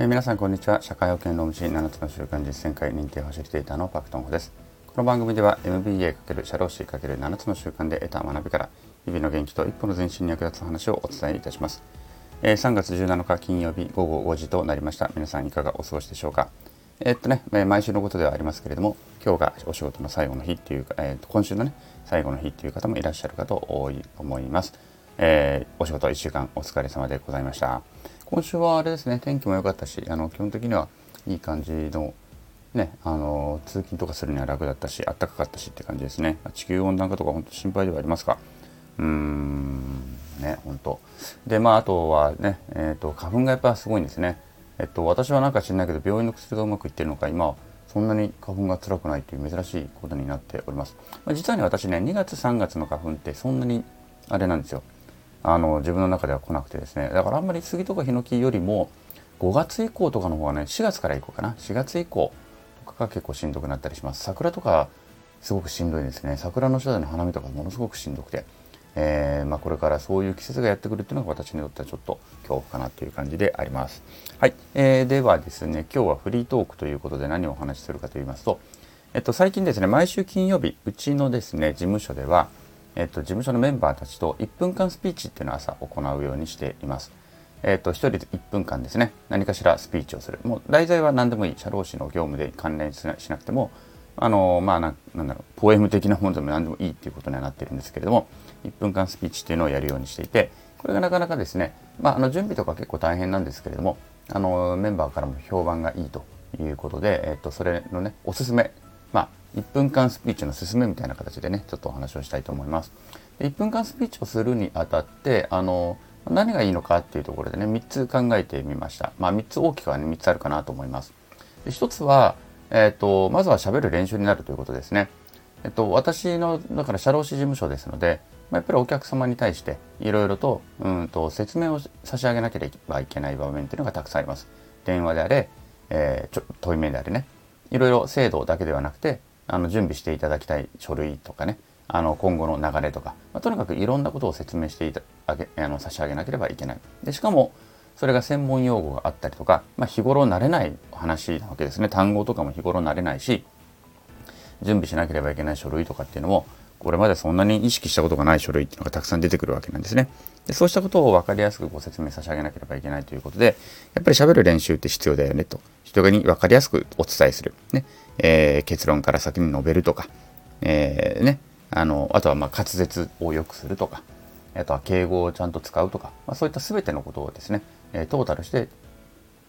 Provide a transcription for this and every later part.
えー、皆さんこんにちは。社会保険労務士7つの習慣実践会認定ファシリテーターのパクトンホです。この番組では MBA× 社労士 ×7 つの習慣で得た学びから日々の元気と一歩の前進に役立つ話をお伝えいたします、えー、3月17日金曜日午後5時となりました。皆さんいかがお過ごしでしょうか。えー、っとね、毎週のことではありますけれども今日がお仕事の最後の日っていうか、えー、今週のね最後の日っていう方もいらっしゃるかと思います、えー、お仕事1週間お疲れ様でございました。今週はあれですね天気も良かったしあの基本的にはいい感じのねあの通勤とかするには楽だったし暖かかったしって感じですね。地球温暖化とか本当心配ではありますかうーんね本当。でまああとはねえっ、ー、と花粉がやっぱすごいんですね。えっと私はなんか知んないけど病院の薬がうまくいってるのか今はそんなに花粉が辛くないという珍しいことになっております、まあ、実はね私ね2月3月の花粉ってそんなにあれなんですよ。あの自分の中では来なくてですね。だからあんまり杉とかヒノキよりも5月以降とかの方がね4月から以降かな。4月以降とかが結構しんどくなったりします。桜とかすごくしんどいですね。桜の下での花見とかものすごくしんどくて、えー、まあ、これからそういう季節がやってくるっていうのが私にとってはちょっと恐怖かなっていう感じであります。はい、えー、ではですね今日はフリートークということで何をお話しするかと言いますとえっと、最近ですね毎週金曜日うちのですね事務所ではえっと、事務所のメンバーたちと1分間スピーチっていうのを朝行うようにしています。えっと、1人で1分間ですね、何かしらスピーチをする。もう題材は何でもいい、社労士の業務で関連しなくても、あの、まあな、なんだろう、ポエム的なものでも何でもいいっていうことにはなってるんですけれども、1分間スピーチっていうのをやるようにしていて、これがなかなかですね、まあ、あの準備とか結構大変なんですけれども、あのメンバーからも評判がいいということで、えっと、それのね、おすすめ、まあ、1分間スピーチの進めみたいな形でねちょっとお話をしたいと思います。1分間スピーチをするにあたってあの何がいいのかっていうところでね3つ考えてみました。まあ、3つ大きくはね3つあるかなと思います。で1つは、えーと、まずは喋る練習になるということですね。えっと、私のだから社労士事務所ですので、まあ、やっぱりお客様に対していろいろとうんと説明を差し上げなければいけない場面っていうのがたくさんあります。電話であれ、えー、ちょ問い面であれねいろいろ制度だけではなくてあの準備していただきたい書類とかねあの今後の流れとか、まあ、とにかくいろんなことを説明していたあげあの差し上げなければいけない。でしかもそれが専門用語があったりとか、まあ、日頃慣れない話なわけですね単語とかも日頃慣れないし準備しなければいけない書類とかっていうのもこれまでそんなに意識したことがない書類っていうのがたくさん出てくるわけなんですね。でそうしたことを分かりやすくご説明差し上げなければいけないということでやっぱり喋る練習って必要だよねと。人に分かりやすくお伝えする、ね。えー、結論から先に述べるとか、えー、ね、あのあとはま滑舌を良くするとか。あとは敬語をちゃんと使うとか、まあ、そういった全てのことをですね、えトータルして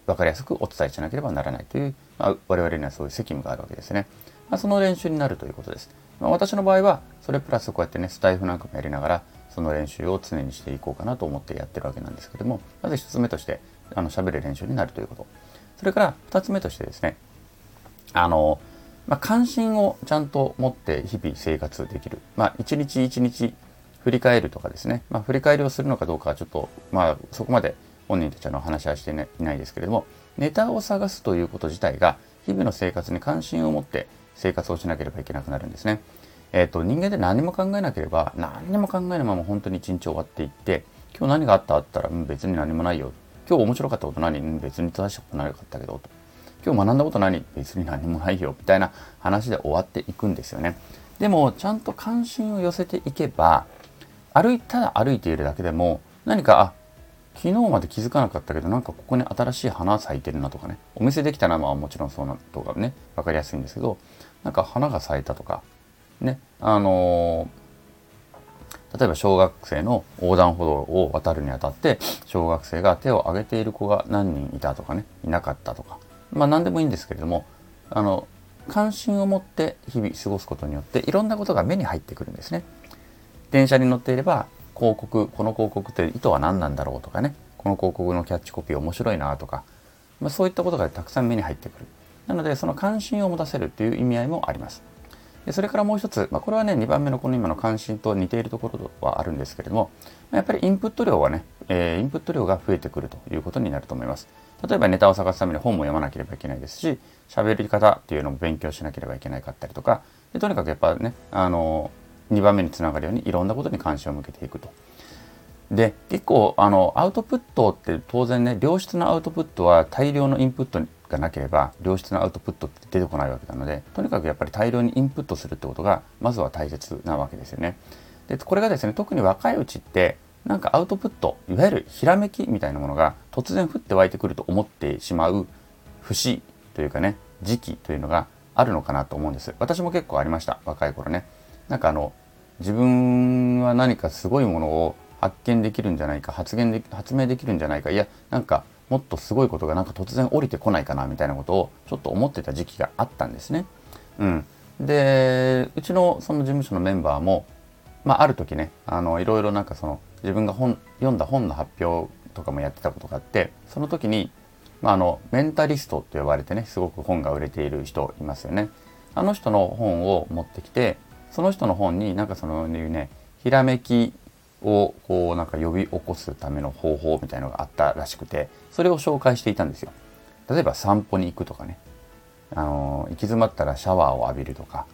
分かりやすくお伝えしなければならないという、まあ、我々にはそういう責務があるわけですね。まあ、その練習になるということです。まあ、私の場合はそれプラスこうやってねスタイフなんかもやりながらその練習を常にしていこうかなと思ってやってるわけなんですけどもまず1つ目としてあの喋る練習になるということ。それから2つ目としてですねあの、まあ、関心をちゃんと持って日々生活できる、まあ、一日一日振り返るとかですね、まあ、振り返りをするのかどうかはちょっと、まあ、そこまで本人たちの話はしていないですけれどもネタを探すということ自体が日々の生活に関心を持って生活をしなければいけなくなるんですね。えっ、ー、と人間で何も考えなければ何にも考えないまま本当に一日終わっていって今日何があったあったら、うん、別に何もないよ。今日面白かったこと何、うん、別に正したことなかったけど今日学んだこと何？別に何もないよ。みたいな話で終わっていくんですよね。でもちゃんと関心を寄せていけば歩いただ歩いているだけでも何かあ昨日まで気づかなかったけどなんかここに新しい花咲いてるなとかね。お店できたらまあもちろんそうなとかね。分かりやすいんですけどなんか花が咲いたとかね。あのー、例えば小学生の横断歩道を渡るにあたって小学生が手を挙げている子が何人いたとかね。いなかったとか。まあ何でもいいんですけれどもあの関心を持って日々過ごすことによっていろんなことが目に入ってくるんですね。電車に乗っていれば広告この広告って意図は何なんだろうとかねこの広告のキャッチコピー面白いなとか、まあ、そういったことがたくさん目に入ってくる。なのでその関心を持たせるという意味合いもあります。でそれからもう一つ、まあ、これはね2番目のこの今の関心と似ているところはあるんですけれどもやっぱりインプット量はね、えー、インプット量が増えてくるということになると思います。例えばネタを探すために本も読まなければいけないですし喋り方っていうのも勉強しなければいけないかったりとかでとにかくやっぱねあの2番目につながるようにいろんなことに関心を向けていくと。で結構あのアウトプットって当然ね良質なアウトプットは大量のインプットがなければ良質なアウトプットって出てこないわけなのでとにかくやっぱり大量にインプットするってことがまずは大切なわけですよね。でこれがですね特に若いうちってなんかアウトプットいわゆるひらめきみたいなものが突然降って湧いてくると思ってしまう節というかね時期というのがあるのかなと思うんです私も結構ありました若い頃ねなんかあの自分は何かすごいものを発見できるんじゃないか発言で発明できるんじゃないかいやなんかもっとすごいことがなんか突然降りてこないかなみたいなことをちょっと思ってた時期があったんですね。うん、でうちのその事務所のメンバーも、まあ、ある時ねあのいろいろなんかその自分が本読んだ本の発表とかもやってたことがあってその時に、まあ、あのメンタリストと呼ばれてねすごく本が売れている人いますよね。あの人の本を持ってきてその人の本になんかそのいうねひらめきをこうなんか呼び起こすための方法みたいのがあったらしくてそれを紹介していたんですよ。例えば散歩に行くとかね。あの行き詰まったらシャワーを浴びるとか。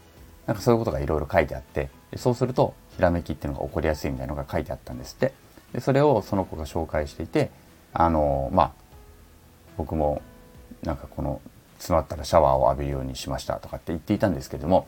なんかそういうことがいろいろ書いてあってそうするとひらめきっていうのが起こりやすいみたいなのが書いてあったんですって。でそれをその子が紹介していてあのまあ僕もなんかこの詰まったらシャワーを浴びるようにしましたとかって言っていたんですけれども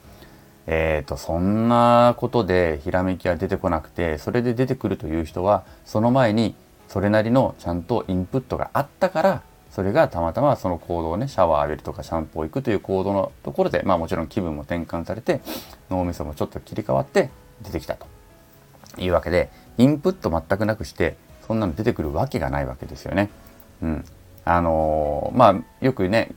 えーと、そんなことでひらめきは出てこなくてそれで出てくるという人はその前にそれなりのちゃんとインプットがあったからそれがたまたまその行動をねシャワー浴びるとかシャンプー行くという行動のところでまあもちろん気分も転換されて脳みそもちょっと切り替わって出てきたというわけでインプット全くなくしてそんなの出てくるわけがないわけですよね。うん、あのー、まあよくね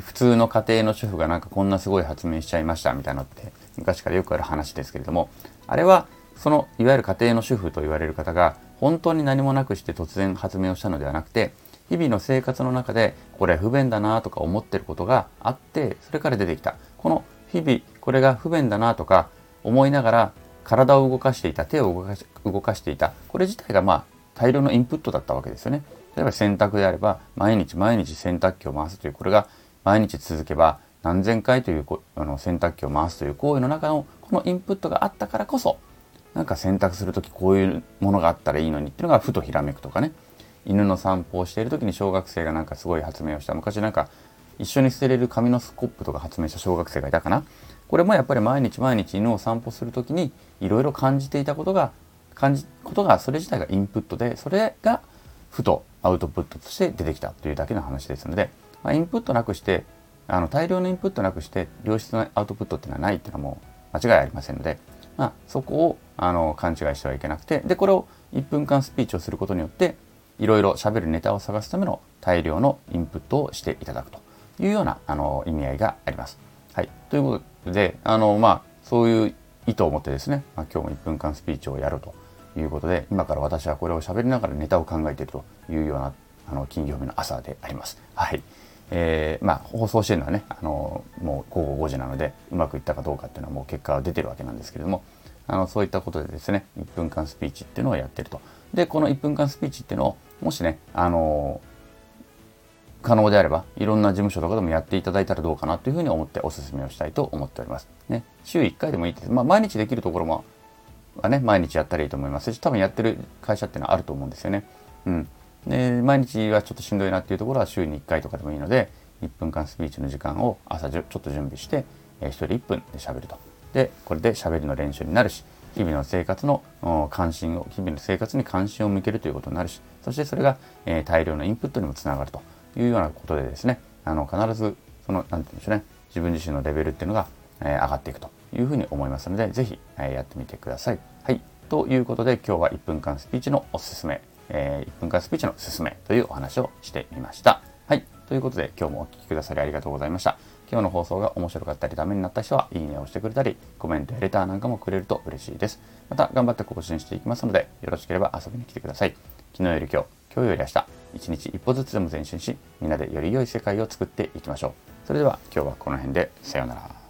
普通の家庭の主婦がなんかこんなすごい発明しちゃいましたみたいなのって昔からよくある話ですけれどもあれはそのいわゆる家庭の主婦と言われる方が本当に何もなくして突然発明をしたのではなくて日々の生活の中でこれ不便だなとか思ってることがあってそれから出てきたこの日々これが不便だなとか思いながら体を動かしていた手を動かし動かしていたこれ自体がまあ大量のインプットだったわけですよね。例えば洗濯であれば毎日毎日洗濯機を回すというこれが毎日続けば何千回というあの洗濯機を回すという行為の中のこのインプットがあったからこそなんか洗濯する時こういうものがあったらいいのにっていうのがふとひらめくとかね。犬の散歩をしている時に小学生がなんかすごい発明をした。昔なんか一緒に捨てれる紙のスコップとか発明した小学生がいたかな。これもやっぱり毎日毎日犬を散歩する時にいろいろ感じていたことが感じことがそれ自体がインプットでそれがふとアウトプットとして出てきたというだけの話ですので、まあ、インプットなくしてあの大量のインプットなくして良質なアウトプットっていうのはないっていうのはもう間違いありませんので、まあ、そこをあの勘違いしてはいけなくてでこれを1分間スピーチをすることによっていろいろ喋るネタを探すための大量のインプットをしていただくというようなあの意味合いがあります。はい、ということであの、まあ、そういう意図を持ってですね、まあ、今日も1分間スピーチをやるということで今から私はこれを喋りながらネタを考えているというようなあの金曜日の朝であります。はいえー、まあ、放送してるのはねあのもう午後5時なのでうまくいったかどうかっていうのはもう結果は出てるわけなんですけれどもあのそういったことでですね1分間スピーチっていうのをやってるとでこの1分間スピーチっていうのをもしねあの可能であればいろんな事務所とかでもやっていただいたらどうかなというふうに思ってお勧めをしたいと思っております。ね、週1回でもいいです。まあ、毎日できるところもはね毎日やったらいいと思いますし多分やってる会社っていうのはあると思うんですよね。うん、で毎日はちょっとしんどいなっていうところは週に1回とかでもいいので1分間スピーチの時間を朝ちょっと準備して、えー、1人1分で喋ると。でこれで喋りの練習になるし日々の生活の関心を日々の生活に関心を向けるということになるしそしてそれが、えー、大量のインプットにもつながるというようなことでですねあの必ずその何て言うんでしょうね自分自身のレベルっていうのが、えー、上がっていくというふうに思いますので是非、えー、やってみてください。はいということで今日は1分間スピーチのおすすめえー、1分間スピーチのすすめというお話をしてみました。はい。ということで今日もお聴きくださりありがとうございました。今日の放送が面白かったりためになった人はいいねをしてくれたり、コメントやレターなんかもくれると嬉しいです。また頑張って更新していきますので、よろしければ遊びに来てください。昨日より今日、今日より明日、一日一歩ずつでも前進し、みんなでより良い世界を作っていきましょう。それでは今日はこの辺で、さようなら。